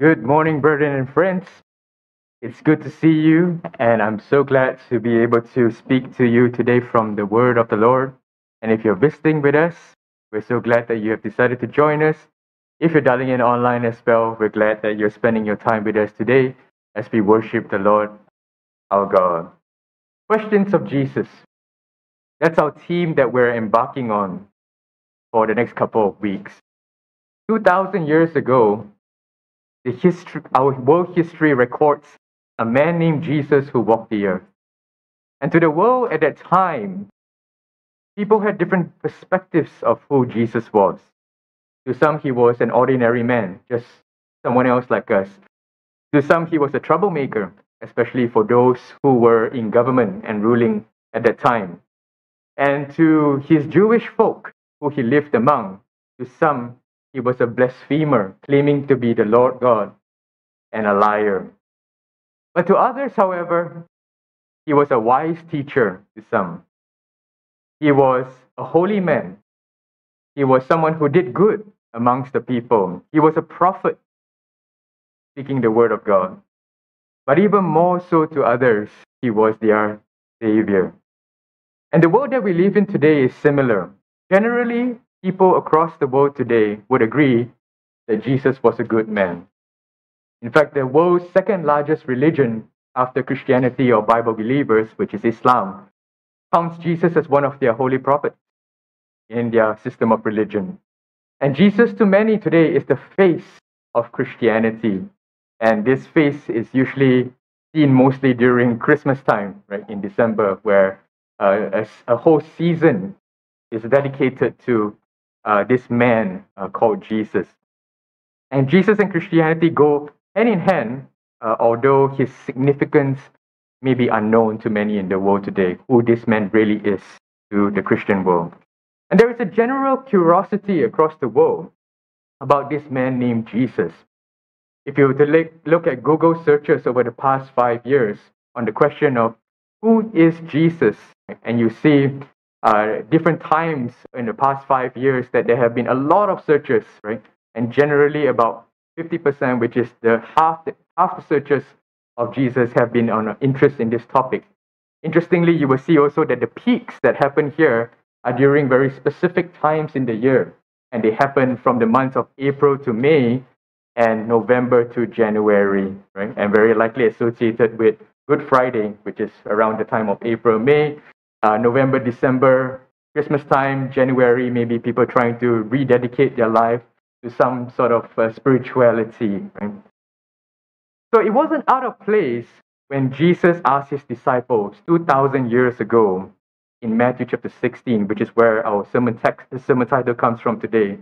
Good morning, brethren and friends. It's good to see you, and I'm so glad to be able to speak to you today from the Word of the Lord. And if you're visiting with us, we're so glad that you have decided to join us. If you're dialing in online as well, we're glad that you're spending your time with us today as we worship the Lord our God. Questions of Jesus. That's our theme that we're embarking on for the next couple of weeks. 2,000 years ago, the history, our world history records a man named Jesus who walked the earth. And to the world at that time, people had different perspectives of who Jesus was. To some, he was an ordinary man, just someone else like us. To some, he was a troublemaker, especially for those who were in government and ruling at that time. And to his Jewish folk who he lived among, to some, he was a blasphemer, claiming to be the Lord God, and a liar. But to others, however, he was a wise teacher to some. He was a holy man. He was someone who did good amongst the people. He was a prophet, speaking the word of God. But even more so to others, he was their savior. And the world that we live in today is similar. Generally, people across the world today would agree that Jesus was a good man. In fact, the world's second largest religion after Christianity or Bible believers, which is Islam, counts Jesus as one of their holy prophets in their system of religion. And Jesus, to many today, is the face of Christianity. And this face is usually seen mostly during Christmas time, right, in December, where uh, a, a, whole season is dedicated to uh, this man uh, called Jesus. And Jesus and Christianity go hand in hand, uh, although his significance may be unknown to many in the world today, who this man really is to the Christian world. And there is a general curiosity across the world about this man named Jesus. If you were to look at Google searches over the past five years on the question of who is Jesus, and you see uh, different times in the past five years that there have been a lot of searches, right? And generally about 50%, which is the half the, half the searches of Jesus have been on interest in this topic. Interestingly, you will see also that the peaks that happen here are during very specific times in the year, and they happen from the months of April to May and November to January, right? And very likely associated with Good Friday, which is around the time of April, May, uh, November, December, Christmas time, January, maybe people trying to rededicate their life to some sort of uh, spirituality. Right? So it wasn't out of place when Jesus asked his disciples 2,000 years ago in Matthew chapter 16, which is where our sermon text, the sermon title comes from today.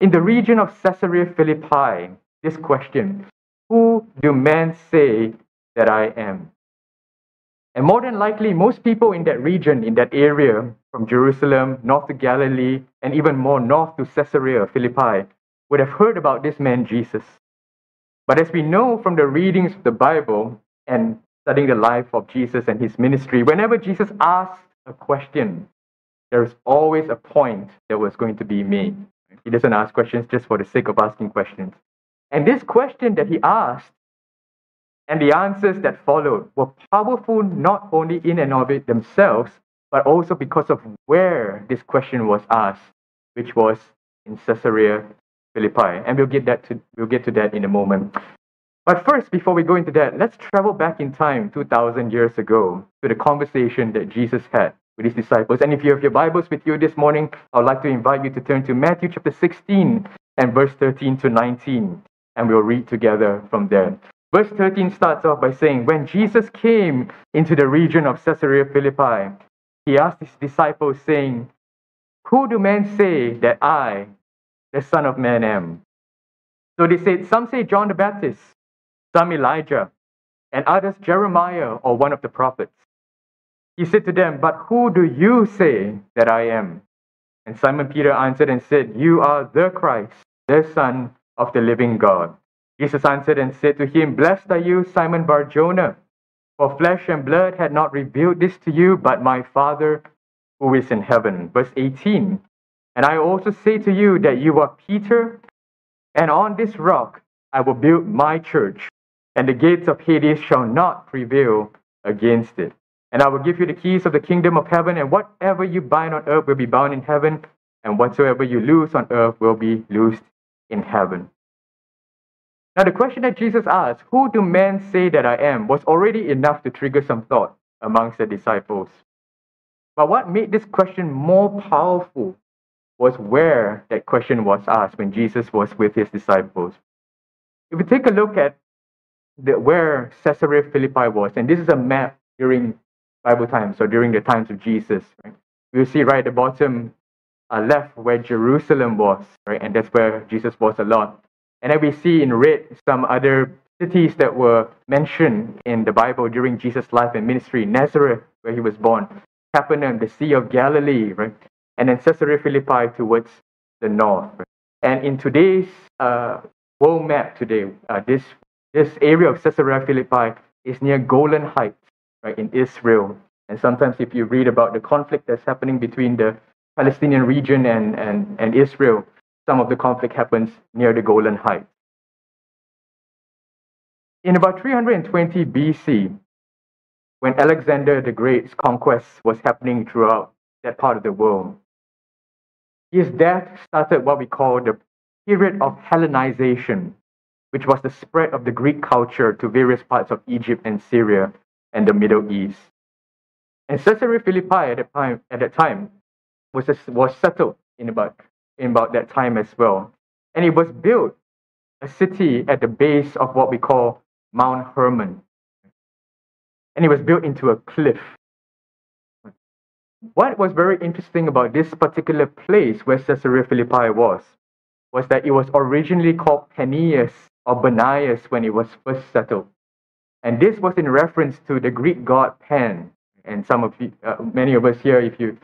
In the region of Caesarea Philippi, this question Who do men say that I am? And more than likely, most people in that region, in that area, from Jerusalem north to Galilee, and even more north to Caesarea Philippi, would have heard about this man Jesus. But as we know from the readings of the Bible and studying the life of Jesus and his ministry, whenever Jesus asked a question, there's always a point that was going to be made. He doesn't ask questions just for the sake of asking questions. And this question that he asked and the answers that followed were powerful not only in and of it themselves, but also because of where this question was asked, which was in Caesarea Philippi. And we'll get that to we'll get to that in a moment. But first, before we go into that, let's travel back in time 2,000 years ago to the conversation that Jesus had with his disciples. And if you have your Bibles with you this morning, I would like to invite you to turn to Matthew chapter 16 and verse 13 to 19, and we'll read together from there. Verse 13 starts off by saying, When Jesus came into the region of Caesarea Philippi, he asked his disciples, saying, Who do men say that I, the Son of Man am. So they said, some say John the Baptist, some Elijah, and others Jeremiah or one of the prophets. He said to them, But who do you say that I am? And Simon Peter answered and said, You are the Christ, the Son of the living God. Jesus answered and said to him, Blessed are you, Simon Barjona, for flesh and blood had not revealed this to you, but my Father who is in heaven. Verse 18 and I also say to you that you are Peter, and on this rock I will build my church, and the gates of Hades shall not prevail against it. And I will give you the keys of the kingdom of heaven, and whatever you bind on earth will be bound in heaven, and whatsoever you loose on earth will be loosed in heaven. Now, the question that Jesus asked, Who do men say that I am? was already enough to trigger some thought amongst the disciples. But what made this question more powerful was where that question was asked when Jesus was with his disciples. If we take a look at the, where Caesarea Philippi was, and this is a map during Bible times so during the times of Jesus, right? We'll see right at the bottom uh, left where Jerusalem was, right? And that's where Jesus was a lot. And then we see in red some other cities that were mentioned in the Bible during Jesus' life and ministry. Nazareth, where he was born. Capernaum, the Sea of Galilee, right? And then Caesarea Philippi towards the north. Right? And in today's uh, world map today, uh, this, this area of Caesarea Philippi is near Golan Heights, right, in Israel. And sometimes if you read about the conflict that's happening between the Palestinian region and, and, and Israel, some of the conflict happens near the Golan Heights. In about 320 BC, when Alexander the Great's conquest was happening throughout that part of the world, his death started what we call the period of Hellenization, which was the spread of the Greek culture to various parts of Egypt and Syria and the Middle East. And Caesarea Philippi at that time, at that time was, was settled in about, in about that time as well. And it was built, a city at the base of what we call Mount Hermon. And it was built into a cliff. What was very interesting about this particular place where Caesarea Philippi was, was that it was originally called Panias or Banias when it was first settled. And this was in reference to the Greek god Pan. And some of you, uh, many of us here, if you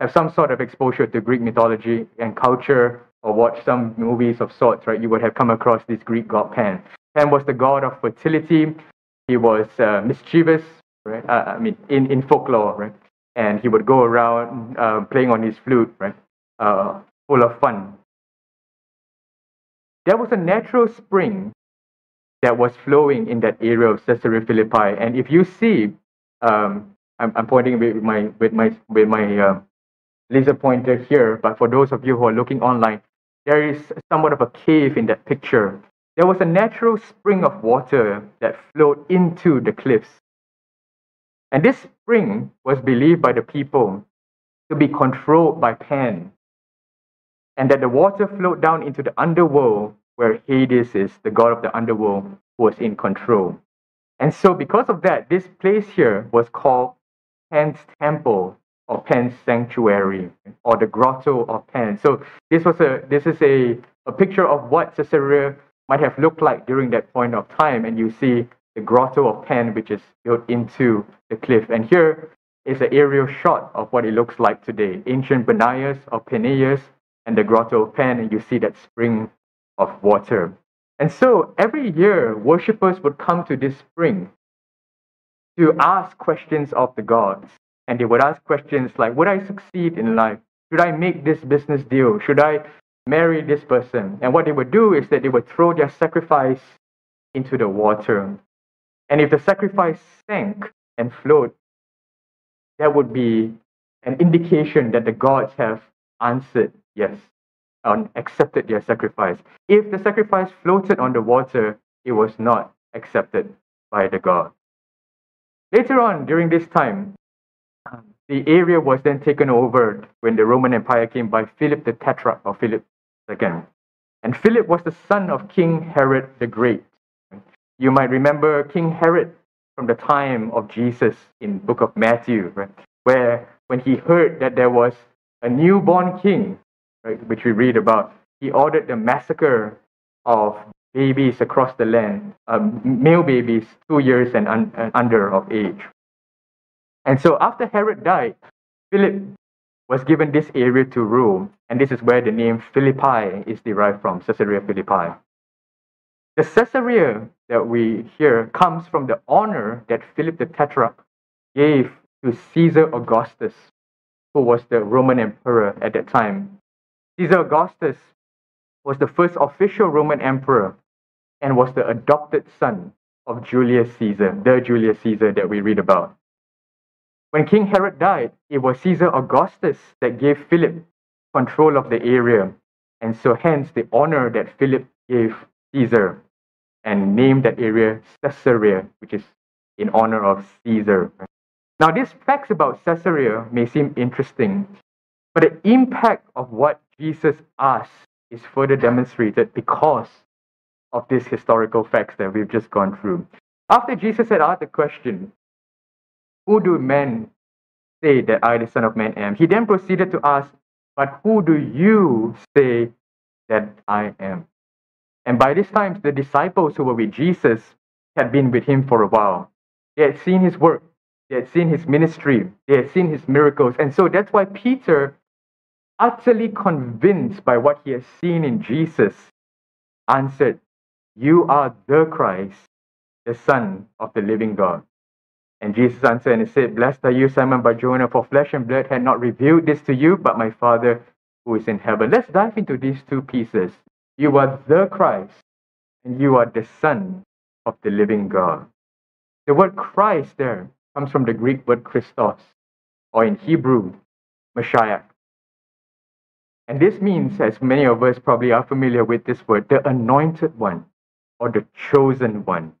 have some sort of exposure to Greek mythology and culture or watch some movies of sorts, right, you would have come across this Greek god Pan. Pan was the god of fertility. He was uh, mischievous, right? Uh, I mean, in, in folklore, right? And he would go around uh, playing on his flute, right? Uh, full of fun. There was a natural spring that was flowing in that area of Caesarea Philippi. And if you see, um, I'm, I'm pointing with my with my with my uh, laser pointer here, but for those of you who are looking online, there is somewhat of a cave in that picture. There was a natural spring of water that flowed into the cliffs. And this spring was believed by the people to be controlled by Pan, and that the water flowed down into the underworld where Hades is, the god of the underworld, who was in control. And so, because of that, this place here was called Pan's Temple or Pan's Sanctuary or the Grotto of Pan. So, this was a this is a, a picture of what Caesarea might have looked like during that point of time. And you see the Grotto of Pan, which is built into the cliff. And here is an aerial shot of what it looks like today. Ancient Banias or Peneus and the Grotto of Pan, and you see that spring of water. And so every year, worshippers would come to this spring to ask questions of the gods. And they would ask questions like, Would I succeed in life? Should I make this business deal? Should I marry this person? And what they would do is that they would throw their sacrifice into the water. And if the sacrifice sank and float, that would be an indication that the gods have answered yes, and accepted their sacrifice. If the sacrifice floated on the water, it was not accepted by the god. Later on, during this time, the area was then taken over when the Roman Empire came by Philip the Tetrarch or Philip II. And Philip was the son of King Herod the Great. You might remember King Herod from the time of Jesus in book of Matthew, right? where when he heard that there was a newborn king, right, which we read about, he ordered the massacre of babies across the land, um, male babies two years and, un- and under of age. And so after Herod died, Philip was given this area to rule, and this is where the name Philippi is derived from, Caesarea Philippi. The Caesarea that we hear comes from the honor that Philip the Tetrarch gave to Caesar Augustus, who was the Roman emperor at that time. Caesar Augustus was the first official Roman emperor and was the adopted son of Julius Caesar, the Julius Caesar that we read about. When King Herod died, it was Caesar Augustus that gave Philip control of the area, and so hence the honor that Philip gave Caesar and named that area Caesarea, which is in honor of Caesar. Now, these facts about Caesarea may seem interesting, but the impact of what Jesus asked is further demonstrated because of these historical facts that we've just gone through. After Jesus had asked the question, Who do men say that I, the Son of Man, am? He then proceeded to ask, But who do you say that I am? And by this time, the disciples who were with Jesus had been with him for a while. They had seen his work, they had seen his ministry, they had seen his miracles. And so that's why Peter, utterly convinced by what he has seen in Jesus, answered, You are the Christ, the Son of the living God. And Jesus answered and said, Blessed are you, Simon Barjona, for flesh and blood had not revealed this to you, but my Father who is in heaven. Let's dive into these two pieces. You are the Christ, and you are the Son of the living God. The word Christ there comes from the Greek word Christos, or in Hebrew, Messiah. And this means, as many of us probably are familiar with this word, the anointed one or the chosen one.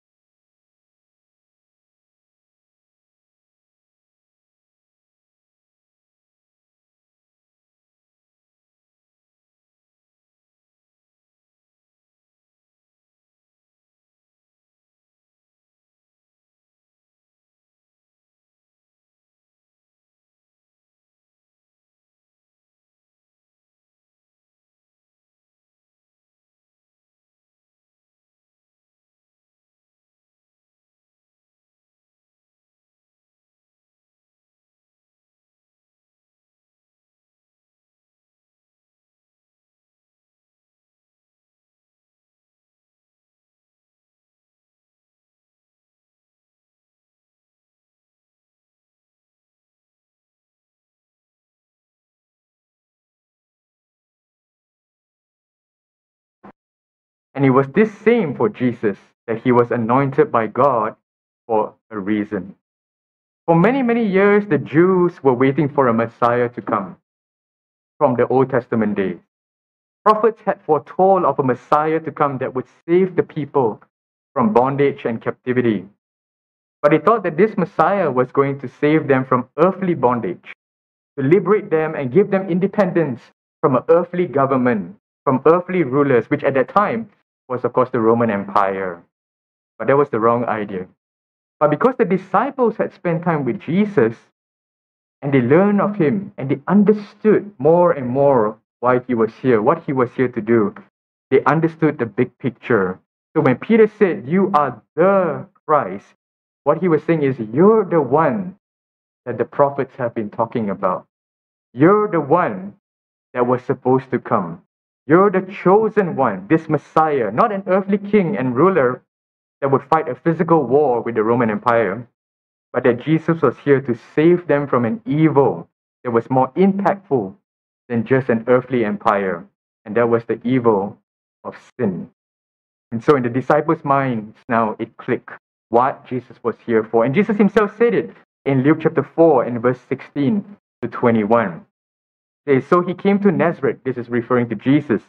And it was this same for Jesus that he was anointed by God for a reason. For many, many years, the Jews were waiting for a Messiah to come from the Old Testament days. Prophets had foretold of a Messiah to come that would save the people from bondage and captivity. But they thought that this Messiah was going to save them from earthly bondage, to liberate them and give them independence from an earthly government, from earthly rulers, which at that time was, of course, the Roman Empire. But that was the wrong idea. But because the disciples had spent time with Jesus and they learned of him and they understood more and more why he was here, what he was here to do, they understood the big picture. So when Peter said, You are the Christ, what he was saying is, You're the one that the prophets have been talking about. You're the one that was supposed to come. You're the chosen one, this Messiah, not an earthly king and ruler that would fight a physical war with the Roman Empire, but that Jesus was here to save them from an evil that was more impactful than just an earthly empire, and that was the evil of sin. And so, in the disciples' minds, now it clicked what Jesus was here for. And Jesus himself said it in Luke chapter 4 and verse 16 to 21 So he came to Nazareth, this is referring to Jesus,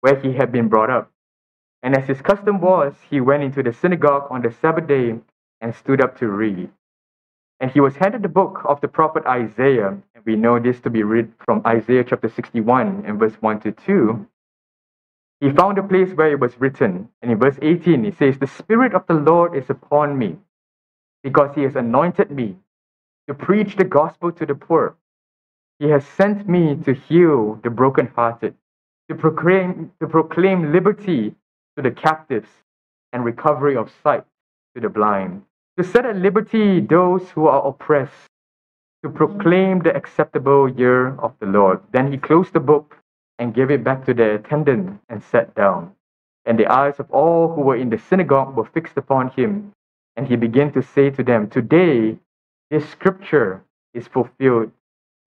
where he had been brought up. And as his custom was, he went into the synagogue on the Sabbath day and stood up to read. And he was handed the book of the prophet Isaiah, and we know this to be read from Isaiah chapter 61 and verse 1 to 2. He found a place where it was written, and in verse 18 it says, The Spirit of the Lord is upon me, because he has anointed me to preach the gospel to the poor. He has sent me to heal the brokenhearted, to proclaim, to proclaim liberty to the captives and recovery of sight to the blind, to set at liberty those who are oppressed, to proclaim the acceptable year of the Lord. Then he closed the book and gave it back to the attendant and sat down. And the eyes of all who were in the synagogue were fixed upon him. And he began to say to them, Today this scripture is fulfilled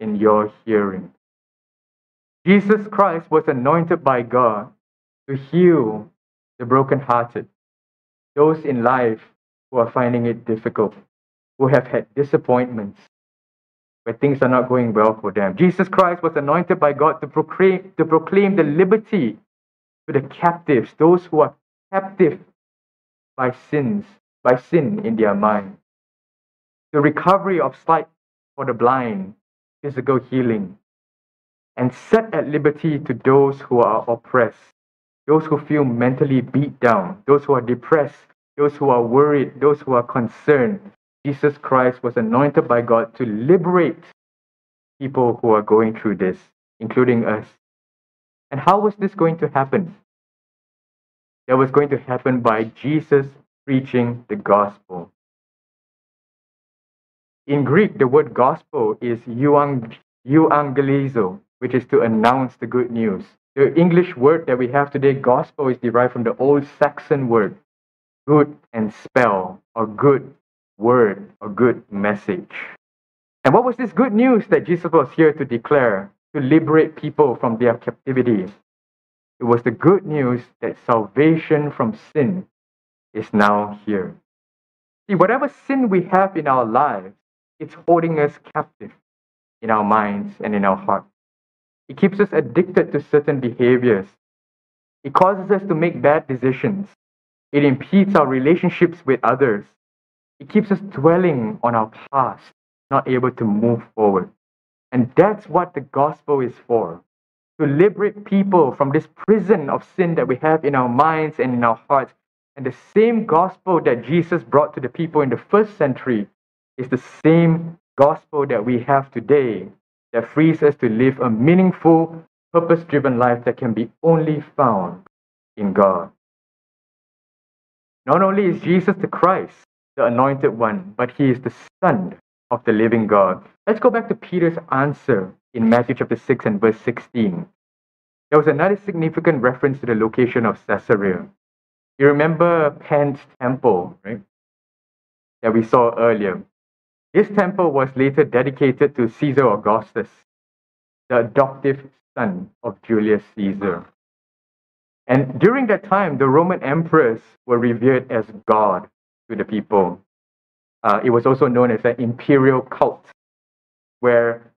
in your hearing. Jesus Christ was anointed by God to heal the brokenhearted, those in life who are finding it difficult, who have had disappointments, where things are not going well for them. Jesus Christ was anointed by God to proclaim, to proclaim the liberty to the captives, those who are captive by sins, by sin in their mind. The recovery of sight for the blind, physical healing, and set at liberty to those who are oppressed, those who feel mentally beat down, those who are depressed, those who are worried, those who are concerned. Jesus Christ was anointed by God to liberate people who are going through this, including us. And how was this going to happen? That was going to happen by Jesus preaching the gospel. In Greek, the word gospel is euangelizo, which is to announce the good news. The English word that we have today, gospel, is derived from the old Saxon word, good and spell, or good word, or good message. And what was this good news that Jesus was here to declare, to liberate people from their captivity? It was the good news that salvation from sin is now here. See, whatever sin we have in our lives, it's holding us captive in our minds and in our hearts. It keeps us addicted to certain behaviors. It causes us to make bad decisions. It impedes our relationships with others. It keeps us dwelling on our past, not able to move forward. And that's what the gospel is for to liberate people from this prison of sin that we have in our minds and in our hearts. And the same gospel that Jesus brought to the people in the first century is the same gospel that we have today that frees us to live a meaningful, purpose driven life that can be only found in God. Not only is Jesus the Christ, the anointed one, but he is the Son of the living God. Let's go back to Peter's answer in Matthew chapter 6 and verse 16. There was another significant reference to the location of Caesarea. You remember Pan's temple, right? That we saw earlier. This temple was later dedicated to Caesar Augustus, the adoptive son of Julius Caesar. And during that time, the Roman emperors were revered as God to the people. Uh, it was also known as an imperial cult, where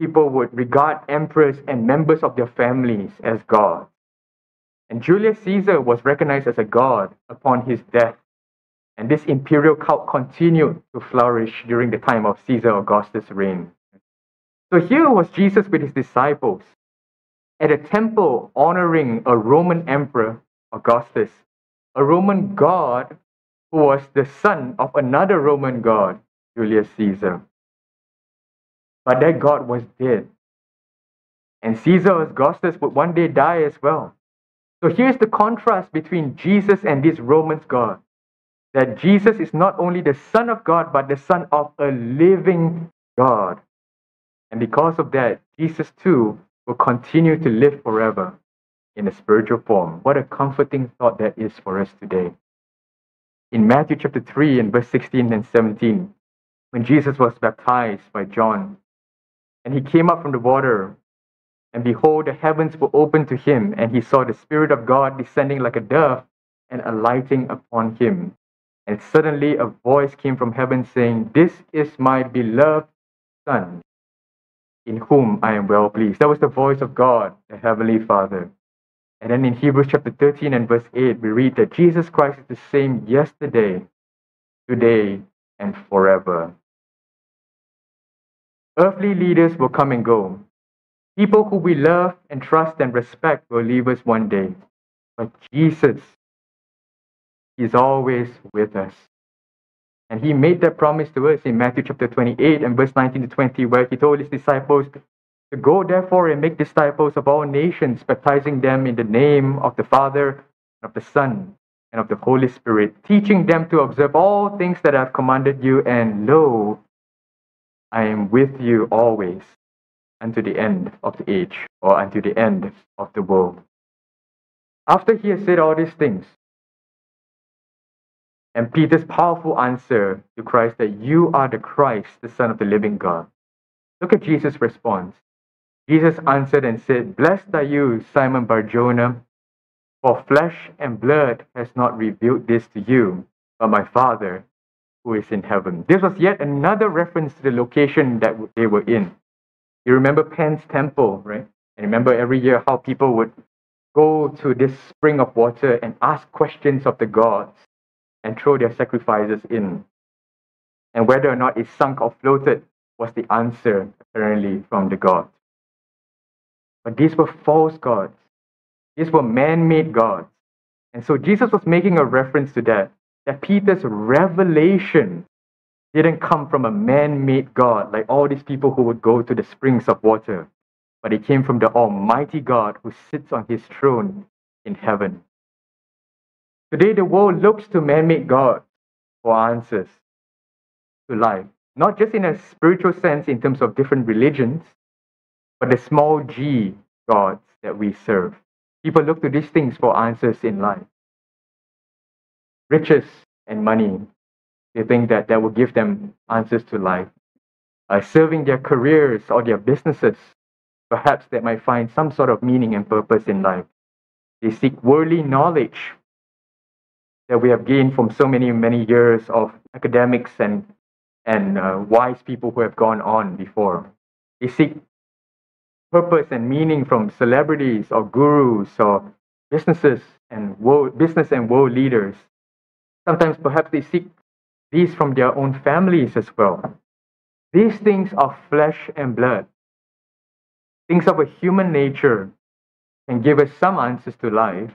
people would regard emperors and members of their families as gods. And Julius Caesar was recognized as a god upon his death and this imperial cult continued to flourish during the time of Caesar Augustus' reign. So here was Jesus with his disciples at a temple honoring a Roman emperor, Augustus, a Roman god who was the son of another Roman god, Julius Caesar. But that god was dead. And Caesar Augustus would one day die as well. So here's the contrast between Jesus and this Roman god that Jesus is not only the Son of God, but the Son of a living God. And because of that, Jesus too will continue to live forever in a spiritual form. What a comforting thought that is for us today. In Matthew chapter 3 and verse 16 and 17, when Jesus was baptized by John, and he came up from the water, and behold, the heavens were opened to him, and he saw the Spirit of God descending like a dove and alighting upon him. And suddenly a voice came from heaven saying, This is my beloved Son, in whom I am well pleased. That was the voice of God, the Heavenly Father. And then in Hebrews chapter 13 and verse 8, we read that Jesus Christ is the same yesterday, today, and forever. Earthly leaders will come and go. People who we love and trust and respect will leave us one day. But Jesus He's always with us. And he made that promise to us in Matthew chapter 28 and verse 19 to 20, where he told his disciples to go therefore and make disciples of all nations, baptizing them in the name of the Father, and of the Son, and of the Holy Spirit, teaching them to observe all things that I have commanded you, and lo, I am with you always unto the end of the age, or unto the end of the world. After he has said all these things, and Peter's powerful answer to Christ that you are the Christ, the Son of the living God. Look at Jesus' response. Jesus answered and said, Blessed are you, Simon Barjona, For flesh and blood has not revealed this to you, but my Father who is in heaven. This was yet another reference to the location that they were in. You remember Pan's temple, right? And remember every year how people would go to this spring of water and ask questions of the gods and throw their sacrifices in. And whether or not it sunk or floated was the answer, apparently, from the gods. But these were false gods. These were man made gods. And so Jesus was making a reference to that, that Peter's revelation didn't come from a man made God, like all these people who would go to the springs of water, but it came from the Almighty God who sits on his throne in heaven. Today, the world looks to man made gods for answers to life, not just in a spiritual sense in terms of different religions, but the small g gods that we serve. People look to these things for answers in life. Riches and money, they think that that will give them answers to life. Uh, serving their careers or their businesses, perhaps they might find some sort of meaning and purpose in life. They seek worldly knowledge that we have gained from so many, many years of academics and, and uh, wise people who have gone on before. They seek purpose and meaning from celebrities or gurus or businesses and world, business and world leaders. Sometimes perhaps they seek these from their own families as well. These things are flesh and blood. Things of a human nature can give us some answers to life,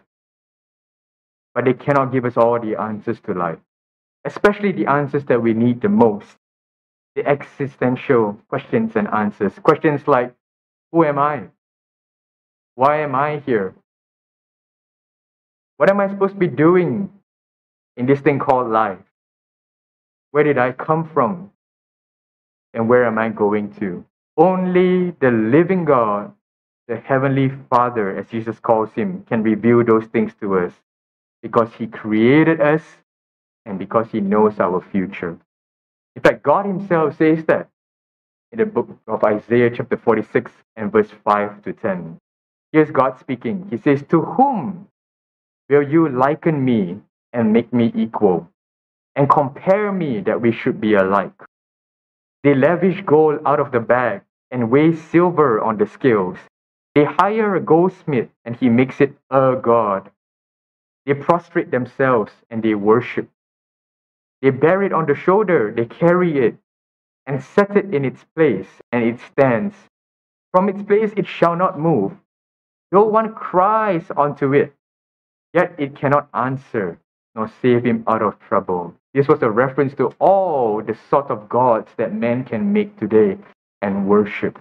but they cannot give us all the answers to life, especially the answers that we need the most the existential questions and answers. Questions like who am I? Why am I here? What am I supposed to be doing in this thing called life? Where did I come from? And where am I going to? Only the living God, the Heavenly Father, as Jesus calls him, can reveal those things to us because he created us and because he knows our future. In fact, God Himself says that in the book of Isaiah, chapter 46, and verse 5 to 10. Here's God speaking. He says, To whom will you liken me and make me equal, and compare me that we should be alike? They lavish gold out of the bag and weigh silver on the scales. They hire a goldsmith and he makes it a god. They prostrate themselves and they worship. They bear it on the shoulder, they carry it and set it in its place, and it stands. From its place it shall not move. Though one cries unto it, yet it cannot answer, nor save him out of trouble. This was a reference to all the sort of gods that men can make today and worship.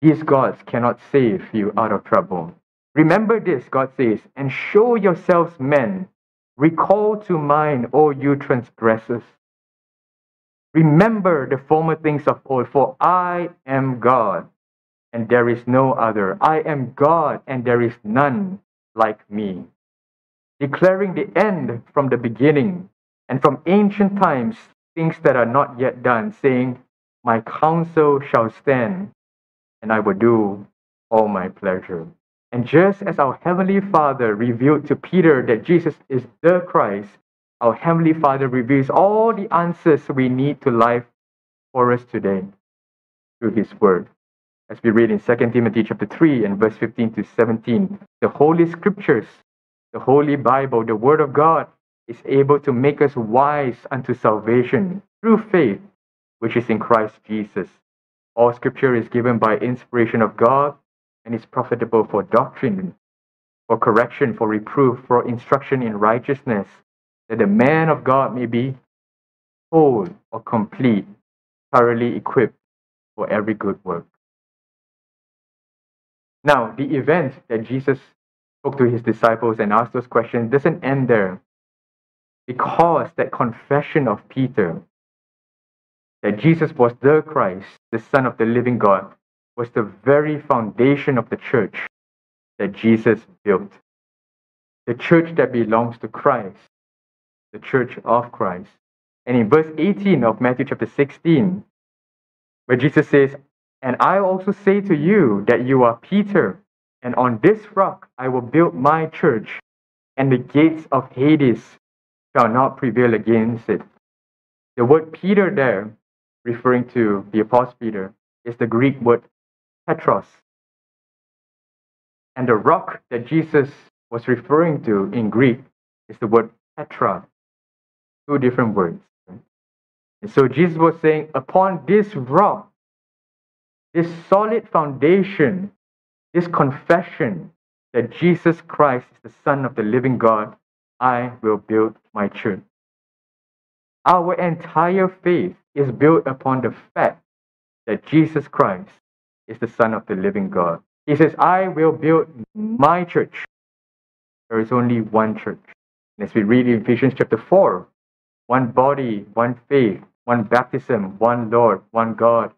These gods cannot save you out of trouble. Remember this, God says, and show yourselves men. Recall to mind, O you transgressors. Remember the former things of old, for I am God, and there is no other. I am God, and there is none like me. Declaring the end from the beginning, and from ancient times things that are not yet done, saying, My counsel shall stand, and I will do all my pleasure. And just as our Heavenly Father revealed to Peter that Jesus is the Christ, our Heavenly Father reveals all the answers we need to life for us today through His Word. As we read in 2 Timothy chapter 3 and verse 15 to 17, the Holy Scriptures, the Holy Bible, the Word of God, is able to make us wise unto salvation through faith, which is in Christ Jesus. All Scripture is given by inspiration of God and is profitable for doctrine, for correction, for reproof, for instruction in righteousness that the man of God may be whole or complete, thoroughly equipped for every good work. Now, the event that Jesus spoke to his disciples and asked those questions doesn't end there. Because that confession of Peter that Jesus was the Christ, the Son of the living God, was the very foundation of the church that Jesus built. The church that belongs to Christ the church of Christ. And in verse 18 of Matthew chapter 16, where Jesus says, And I also say to you that you are Peter, And on this rock I will build my church, and the gates of Hades shall not prevail against it. The word Peter there, referring to the Apostle Peter, is the Greek word Petros. And the rock that Jesus was referring to in Greek is the word Petra. Two different words. And so Jesus was saying, upon this rock, this solid foundation, this confession that Jesus Christ is the Son of the living God, I will build my church. Our entire faith is built upon the fact that Jesus Christ is the Son of the living God. He says, I will build my church. There is only one church. And as we read in Ephesians chapter 4, one body, one faith, one baptism, one Lord, one God,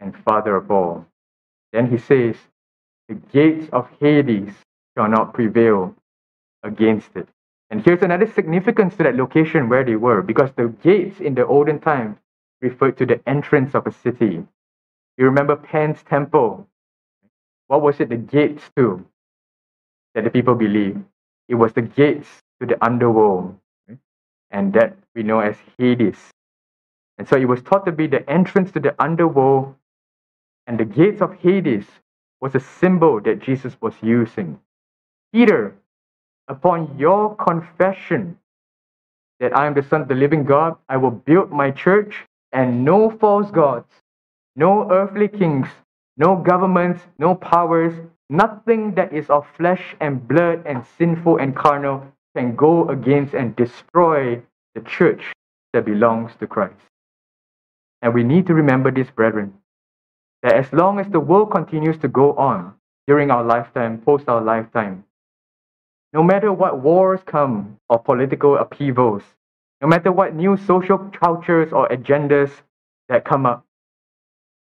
and Father of all. Then he says, The gates of Hades shall not prevail against it. And here's another significance to that location where they were, because the gates in the olden time referred to the entrance of a city. You remember Pan's temple? What was it the gates to that the people believed? It was the gates to the underworld, and that we know as Hades. And so it was thought to be the entrance to the underworld, and the gates of Hades was a symbol that Jesus was using. Peter, upon your confession that I am the Son of the living God, I will build my church, and no false gods, no earthly kings, no governments, no powers, nothing that is of flesh and blood and sinful and carnal can go against and destroy the church that belongs to Christ. And we need to remember this, brethren, that as long as the world continues to go on during our lifetime, post our lifetime, no matter what wars come or political upheavals, no matter what new social cultures or agendas that come up,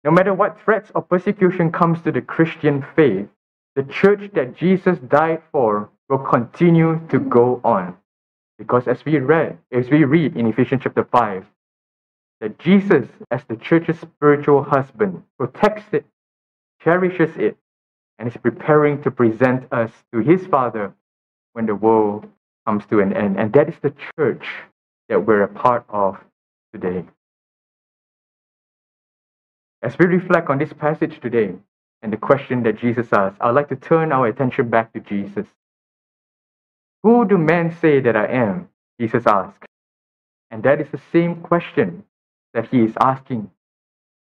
no matter what threats or persecution comes to the Christian faith, the church that Jesus died for will continue to go on. Because as we read, as we read in Ephesians chapter 5, that Jesus, as the church's spiritual husband, protects it, cherishes it, and is preparing to present us to his Father when the world comes to an end. And that is the church that we're a part of today. As we reflect on this passage today and the question that Jesus asked, I'd like to turn our attention back to Jesus. Who do men say that I am? Jesus asked. And that is the same question that he is asking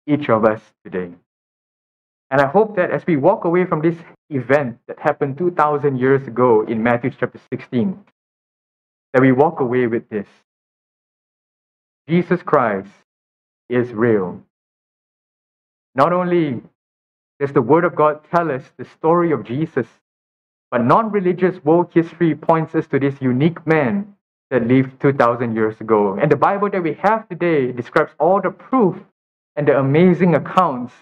each of us today. And I hope that as we walk away from this event that happened 2,000 years ago in Matthew chapter 16, that we walk away with this. Jesus Christ is real. Not only does the Word of God tell us the story of Jesus but non religious world history points us to this unique man that lived 2,000 years ago. And the Bible that we have today describes all the proof and the amazing accounts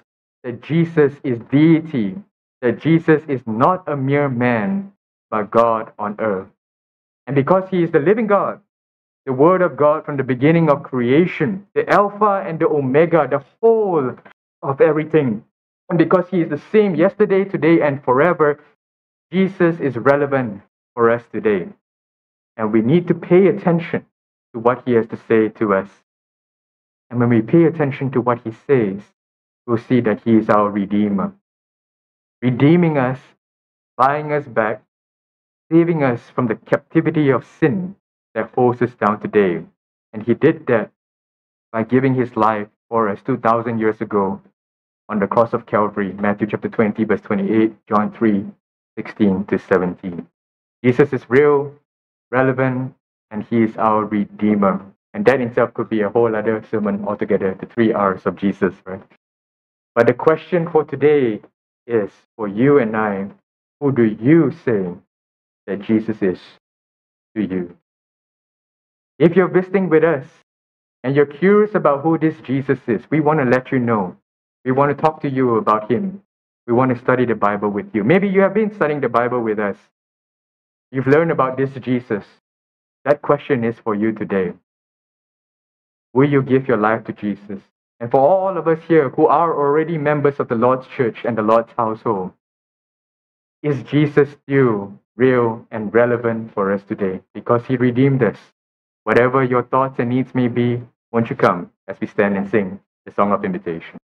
that Jesus is deity, that Jesus is not a mere man, but God on earth. And because he is the living God, the Word of God from the beginning of creation, the Alpha and the Omega, the whole of everything. And because he is the same yesterday, today, and forever, Jesus is relevant for us today. And we need to pay attention to what he has to say to us. And when we pay attention to what he says, we'll see that he is our Redeemer, redeeming us, buying us back, saving us from the captivity of sin that holds us down today. And he did that by giving his life for us 2,000 years ago on the cross of Calvary, Matthew chapter 20, verse 28, John 3, 16 to 17. Jesus is real, relevant, and he is our Redeemer. And that itself could be a whole other sermon altogether, the three R's of Jesus, right? But the question for today is for you and I, who do you say that Jesus is to you? If you're visiting with us and you're curious about who this Jesus is, we want to let you know. We want to talk to you about him. We want to study the Bible with you. Maybe you have been studying the Bible with us. You've learned about this Jesus. That question is for you today. Will you give your life to Jesus? And for all of us here who are already members of the Lord's church and the Lord's household, is Jesus still real and relevant for us today? Because he redeemed us. Whatever your thoughts and needs may be, won't you come as we stand and sing the song of invitation?